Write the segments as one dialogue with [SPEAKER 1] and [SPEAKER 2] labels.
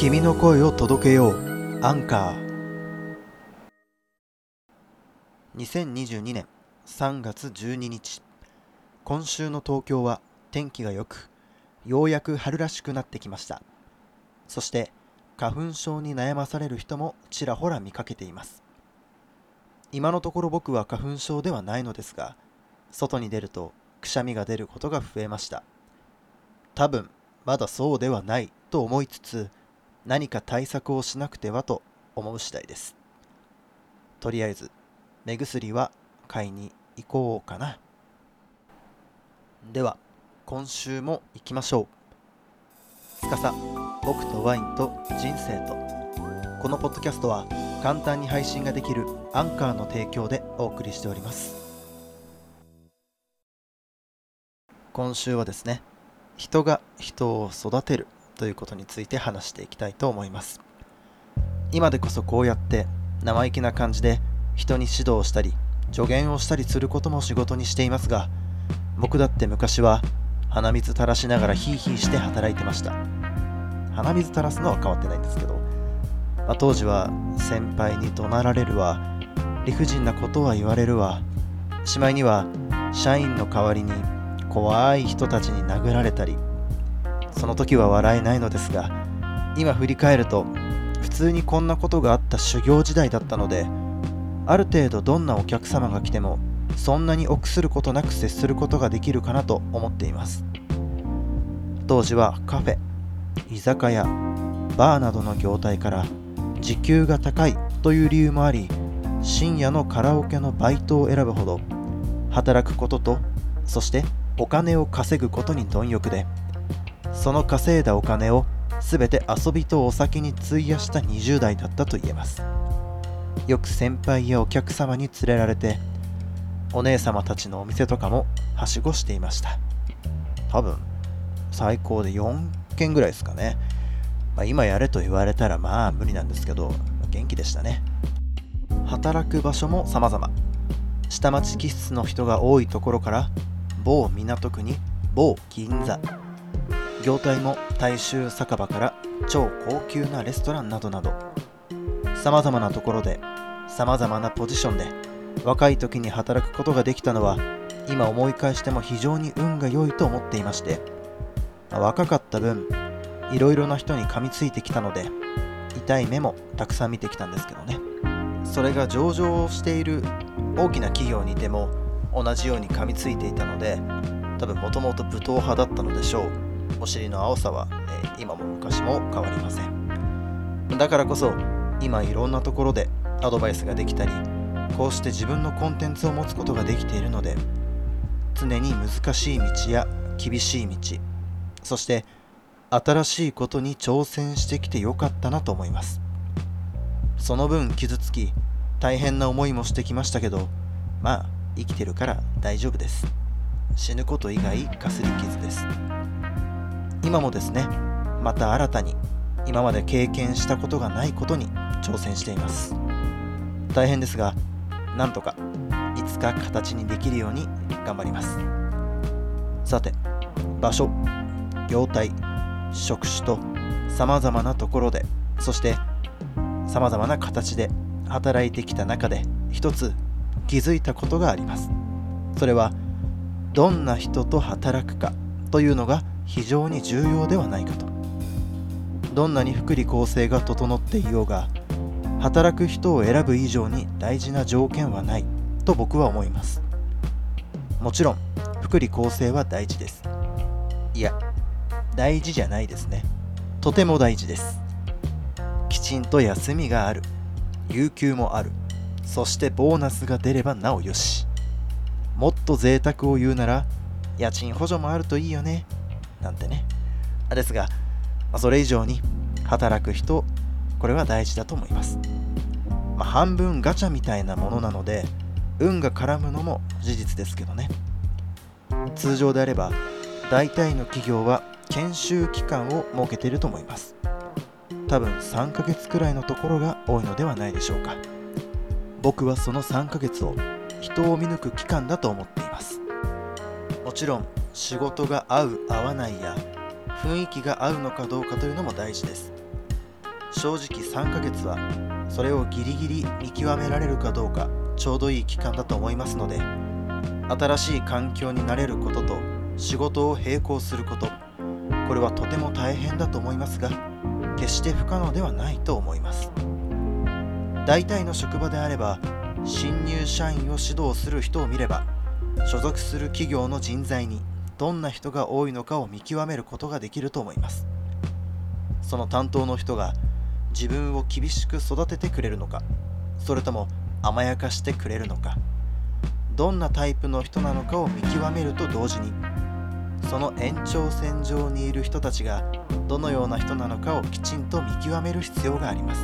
[SPEAKER 1] 君の声を届けよう。アンカー2022年3月12日。今週の東京は天気が良くようやく春らしくなってきました。そして花粉症に悩まされる人もちらほら見かけています。今のところ僕は花粉症ではないのですが外に出るとくしゃみが出ることが増えました。多分まだそうではないと思いつつ何か対策をしなくてはと思う次第です。とりあえず目薬は買いに行こうかな。では今週も行きましょう。司僕とワインと人生と。このポッドキャストは簡単に配信ができるアンカーの提供でお送りしております。今週はですね人が人を育てる。ということについて話していきたいと思います。今でこそこうやって生意気な感じで人に指導したり助言をしたりすることも仕事にしていますが僕だって昔は鼻水垂らしながらヒーヒーして働いてました。鼻水垂らすのは変わってないんですけど、まあ、当時は先輩に怒鳴られるわ理不尽なことは言われるわしまいには社員の代わりに怖い人たちに殴られたりその時は笑えないのですが今振り返ると普通にこんなことがあった修行時代だったのである程度どんなお客様が来てもそんなに臆することなく接することができるかなと思っています。当時はカフェ居酒屋バーなどの業態から時給が高いという理由もあり深夜のカラオケのバイトを選ぶほど働くこととそしてお金を稼ぐことに貪欲でその稼いだお金を全て遊びとお酒に費やした20代だったと言えます。よく先輩やお客様に連れられてお姉様たちのお店とかもはしごしていました。多分最高で4件ぐらいですかね、まあ、今やれと言われたらまあ無理なんですけど元気でしたね。働く場所も様々。下町気質の人が多いところから某港区に某銀座。業態も大衆酒場から超高級なレストランなどなど様々なところで様々なポジションで若い時に働くことができたのは今思い返しても非常に運が良いと思っていましてま若かった分いろいろな人に噛みついてきたので痛い目もたくさん見てきたんですけどね。それが上場をしている大きな企業にいても同じように噛みついていたので多分もともと武闘派だったのでしょう。お尻の青さは、えー、今も昔も変わりません。だからこそ今いろんなところでアドバイスができたりこうして自分のコンテンツを持つことができているので常に難しい道や厳しい道そして新しいことに挑戦してきてよかったなと思います。その分傷つき大変な思いもしてきましたけどまあ生きてるから大丈夫です。死ぬこと以外かすり傷です。今もですねまた新たに今まで経験したことがないことに挑戦しています。大変ですがなんとかいつか形にできるように頑張ります。さて場所業態職種とさまざまなところでそしてさまざまな形で働いてきた中で一つ気づいたことがあります。それはどんな人と働くかというのが非常に重要ではないかと。どんなに福利厚生が整っていようが働く人を選ぶ以上に大事な条件はないと僕は思います。もちろん福利厚生は大事です。いや大事じゃないですね。とても大事です。きちんと休みがある有給もあるそしてボーナスが出ればなおよし。もっと贅沢を言うなら家賃補助もあるといいよね。なんてね。ですが、それ以上に働く人、これは大事だと思います。まあ、半分ガチャみたいなものなので、運が絡むのも事実ですけどね。通常であれば、大体の企業は研修期間を設けていると思います。多分3ヶ月くらいのところが多いのではないでしょうか。僕はその3ヶ月を人を見抜く期間だと思っています。もちろん仕事が合う合わないや雰囲気が合うのかどうかというのも大事です。正直3ヶ月はそれをギリギリ見極められるかどうかちょうどいい期間だと思いますので新しい環境に慣れることと仕事を並行することこれはとても大変だと思いますが決して不可能ではないと思います。大体の職場であれば新入社員を指導する人を見れば所属する企業の人材にどんな人が多いのかを見極めることができると思います。その担当の人が自分を厳しく育ててくれるのかそれとも甘やかしてくれるのかどんなタイプの人なのかを見極めると同時にその延長線上にいる人たちがどのような人なのかをきちんと見極める必要があります。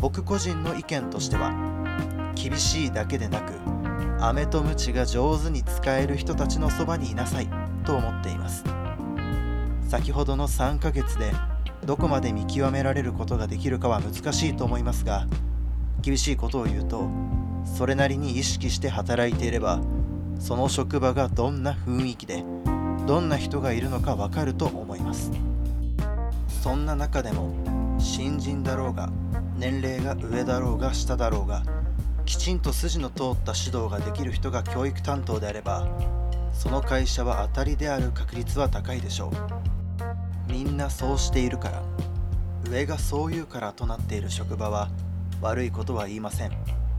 [SPEAKER 1] 僕個人の意見としては厳しいだけでなく飴と鞭が上手に使える人たちのそばにいなさいと思っています。先ほどの3ヶ月でどこまで見極められることができるかは難しいと思いますが厳しいことを言うとそれなりに意識して働いていればその職場がどんな雰囲気でどんな人がいるのかわかると思います。そんな中でも新人だろうが年齢が上だろうが下だろうがきちんと筋の通った指導ができる人が教育担当であればその会社は当たりである確率は高いでしょう。みんなそうしているから上がそう言うからとなっている職場は悪いことは言いません。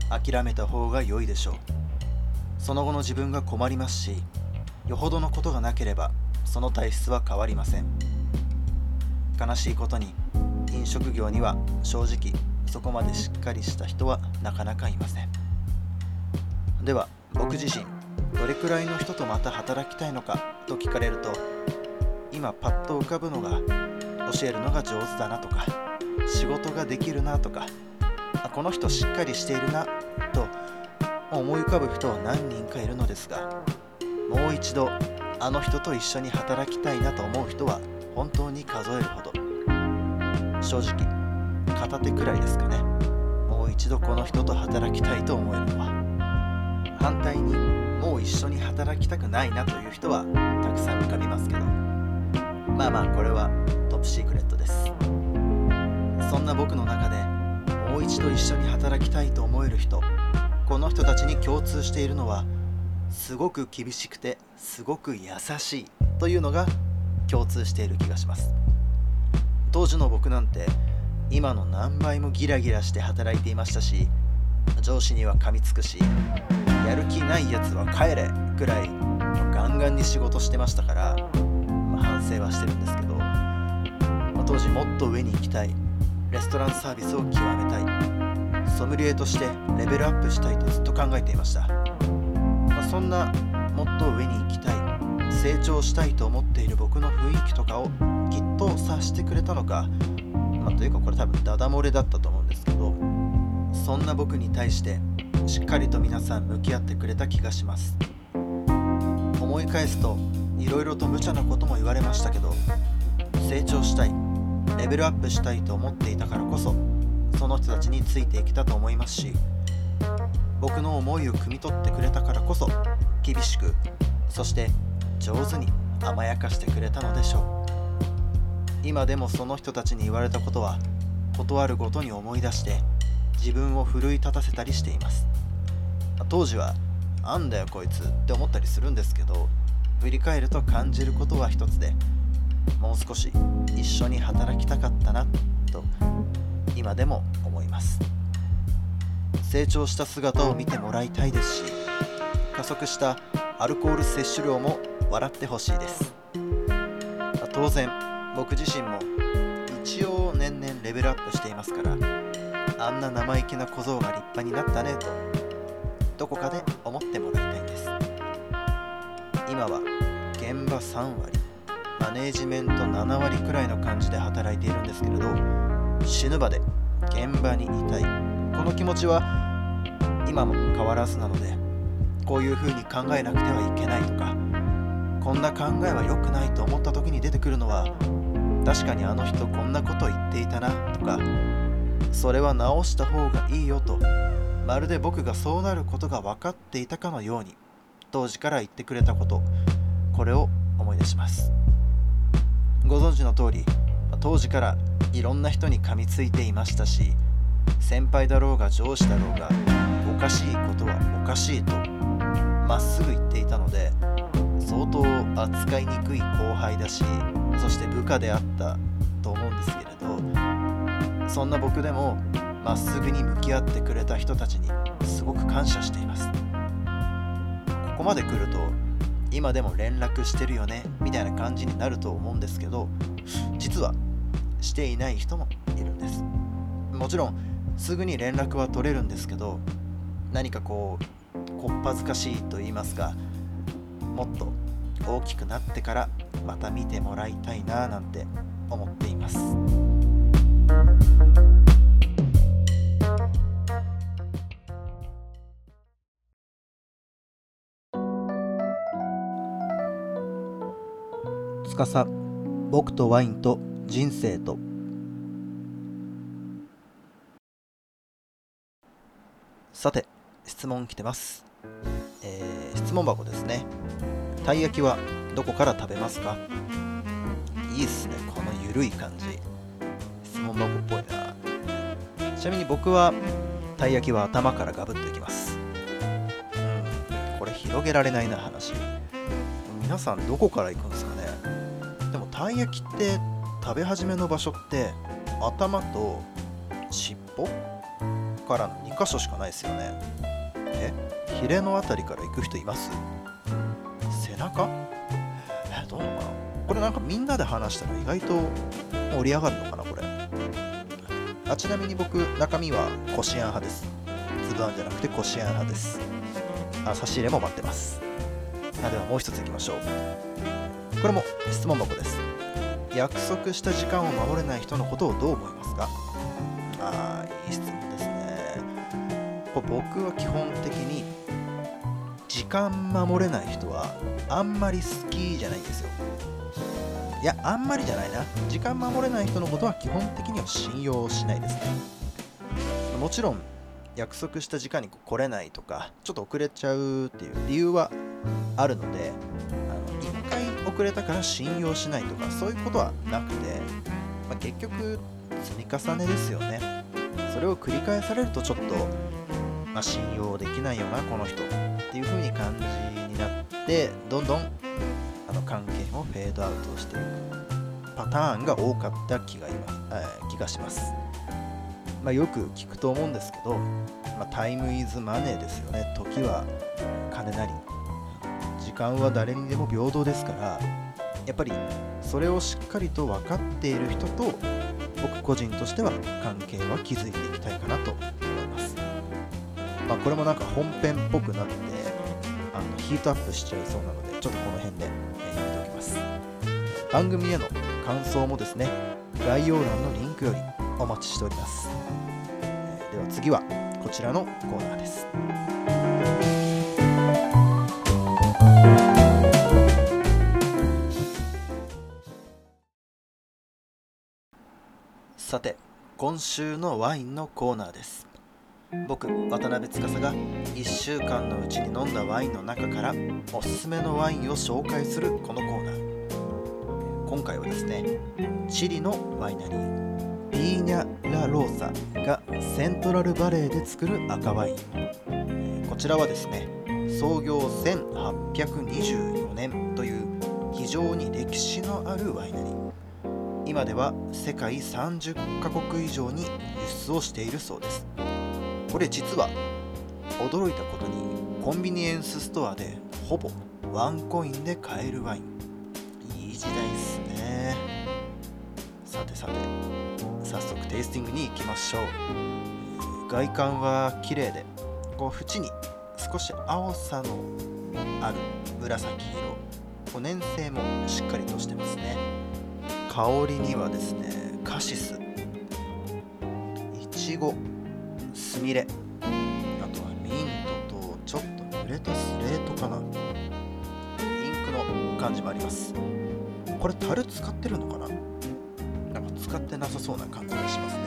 [SPEAKER 1] 諦めた方が良いでしょう。その後の自分が困りますしよほどのことがなければその体質は変わりません。悲しいことに飲食業には正直そこまでしっかりした人はなかなかいません。では僕自身どれくらいの人とまた働きたいのかと聞かれると今パッと浮かぶのが教えるのが上手だなとか仕事ができるなとかこの人しっかりしているなと思い浮かぶ人は何人かいるのですがもう一度あの人と一緒に働きたいなと思う人は本当に数えるほど。正直片手くらいですかね。もう一度この人と働きたいと思えるのは。反対にもう一緒に働きたくないなという人はたくさん浮かびますけど。まあまあこれはトップシークレットです。そんな僕の中でもう一度一緒に働きたいと思える人。この人たちに共通しているのはすごく厳しくてすごく優しいというのが共通している気がします。当時の僕なんて今の何倍もギラギラして働いていましたし上司には噛みつくしやる気ないやつは帰れくらいガンガンに仕事してましたから、まあ、反省はしてるんですけど、まあ、当時もっと上に行きたいレストランサービスを極めたいソムリエとしてレベルアップしたいとずっと考えていました。そんなもっと上に行きたい成長したいと思っている僕の雰囲気とかをきっと察してくれたのか、まあ、というかこれ多分ダダ漏れだったと思うんですけどそんな僕に対してしっかりと皆さん向き合ってくれた気がします。思い返すといろいろと無茶なことも言われましたけど成長したいレベルアップしたいと思っていたからこそその人たちについていけたと思いますし僕の思いを汲み取ってくれたからこそ厳しくそして上手に甘やかしてくれたのでしょう。今でもその人たちに言われたことは断るごとに思い出して自分を奮い立たせたりしています。当時は「あんだよこいつ」って思ったりするんですけど振り返ると感じることは一つでもう少し一緒に働きたかったなと今でも思います。成長した姿を見てもらいたいですし加速したアルコール摂取量も笑ってほしいです。当然僕自身も一応年々レベルアップしていますからあんな生意気な小僧が立派になったねとどこかで思ってもらいたいんです。今は現場3割マネージメント7割くらいの感じで働いているんですけれど死ぬまで現場にいたい。この気持ちは今も変わらずなのでこういうふうに考えなくてはいけないとかこんな考えは良くないと思った時に出てくるのは確かにあの人こんなこと言っていたなとかそれは直した方がいいよとまるで僕がそうなることが分かっていたかのように当時から言ってくれたことこれを思い出します。ご存知の通り当時からいろんな人に噛みついていましたし先輩だろうが上司だろうがおかしいことはおかしいとまっすぐ言っていたので相当扱いにくい後輩だしそして部下であったと思うんですけれどそんな僕でもまっすぐに向き合ってくれた人たちにすごく感謝しています。ここまで来ると今でも連絡してるよねみたいな感じになると思うんですけど実はしていない人もいるんです。もちろんすぐに連絡は取れるんですけど何かこうこっぱずかしいと言いますかもっと大きくなってからまた見てもらいたいななんて思っています。司僕とワインと人生と。さて質問来てます、えー質問箱ですね。たい焼きはどこから食べますか？いいっすねこのゆるい感じ。質問箱っぽいな。ちなみに僕はたい焼きは頭からガブッといきます。うんこれ広げられないな話。皆さんどこから行くんですかね？でもたい焼きって食べ始めの場所って頭と尻尾からの2箇所しかないですよね。え？ヒレのあたりから行く人います？背中えどうなのかな？これなんかみんなで話したら意外と盛り上がるのかなこれ。あちなみに僕中身はこしあん派です。粒あんじゃなくてこしあん派です。あ差し入れも待ってます。あではもう一ついきましょう。これも質問箱です。約束した時間を守れない人のことをどう思いますか？あーいい質問ですね。これ僕は基本的に間守れない人はあんまり好きじゃないんですよ。いやあんまりじゃないな。時間守れない人のことは基本的には信用しないですね。もちろん約束した時間に来れないとかちょっと遅れちゃうっていう理由はあるのであの1回遅れたから信用しないとかそういうことはなくて、まあ、結局積み重ねですよね。それを繰り返されるとちょっと、まあ、信用できないよなこの人。っていう風に感じになってどんどんあの関係もフェードアウトしていくパターンが多かった気がいます、えー気がします、まあ、よく聞くと思うんですけど、まあ、タイムイズマネーですよね。時は金なり。時間は誰にでも平等ですからやっぱりそれをしっかりと分かっている人と僕個人としては関係は築いていきたいかなと思います、まあ、これもなんか本編っぽくなってヒートアップしちゃいそうなのでちょっとこの辺で、えやめておきます。番組への感想もですね概要欄のリンクよりお待ちしております、えでは次はこちらのコーナーです。さて今週のワインのコーナーです。僕渡辺司が1週間のうちに飲んだワインの中からおすすめのワインを紹介するこのコーナー。今回はですねチリのワイナリービーニャ・ラ・ローサがセントラルバレーで作る赤ワイン。こちらはですね創業1824年という非常に歴史のあるワイナリー。今では世界30カ国以上に輸出をしているそうです。これ実は驚いたことにコンビニエンスストアでほぼワンコインで買えるワイン。いい時代ですね。さてさて早速テイスティングに行きましょう。外観は綺麗でこう縁に少し青さのある紫色。こう粘性もしっかりとしてますね。香りにはですねカシス。いちご。みれ。あとはミントとちょっと濡れたスレートかな。インクの感じもあります。これ樽使ってるのかな？なんか使ってなさそうな感じがしますね。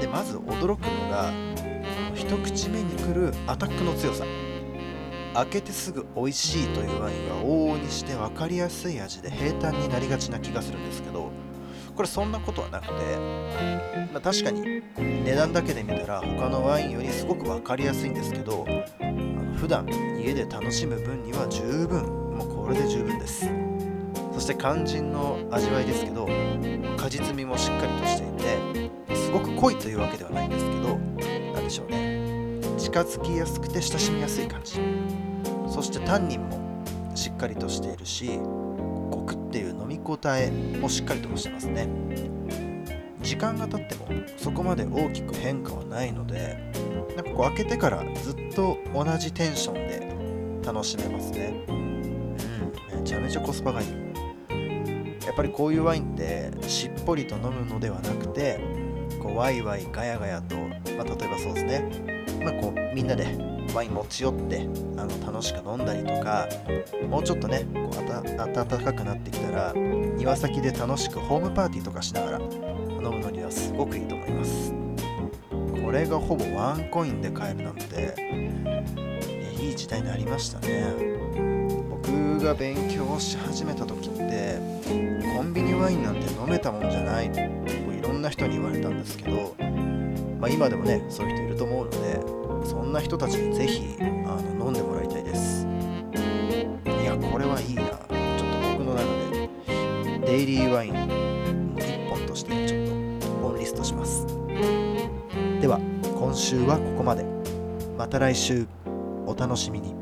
[SPEAKER 1] でまず驚くのが一口目に来るアタックの強さ。開けてすぐ美味しいというワインは往々にして分かりやすい味で平坦になりがちな気がするんですけどこれそんなことはなくて、まあ、確かに値段だけで見たら他のワインよりすごく分かりやすいんですけどあの普段家で楽しむ分には十分もうこれで十分です。そして肝心の味わいですけど果実味もしっかりとしていてすごく濃いというわけではないんですけど何でしょうね。近づきやすくて親しみやすい感じ。そしてタンニンもしっかりとしているしコクっていう飲み応えもしっかりとしてますね。時間が経ってもそこまで大きく変化はないのでなんかこう開けてからずっと同じテンションで楽しめますね。うんめちゃめちゃコスパがいい。やっぱりこういうワインってしっぽりと飲むのではなくてこうワイワイガヤガヤと、まあ、例えばそうですね、まあ、こうみんなでワイン持ち寄ってあの楽しく飲んだりとかもうちょっとねこう暖かくなってきたら庭先で楽しくホームパーティーとかしながら飲むのにはすごくいいと思います。これがほぼワンコインで買えるなんていい時代になりましたね。僕が勉強し始めた時ってコンビニワインなんて飲めたもんじゃないっていろんな人に言われたんですけど、まあ、今でもねそういう人いると思うのな人たちにぜひあの飲んでもらいたいです。いやこれはいいな。ちょっと僕の中でデイリーワインの1本としてちょっと本リストします。では今週はここまで。また来週。お楽しみに。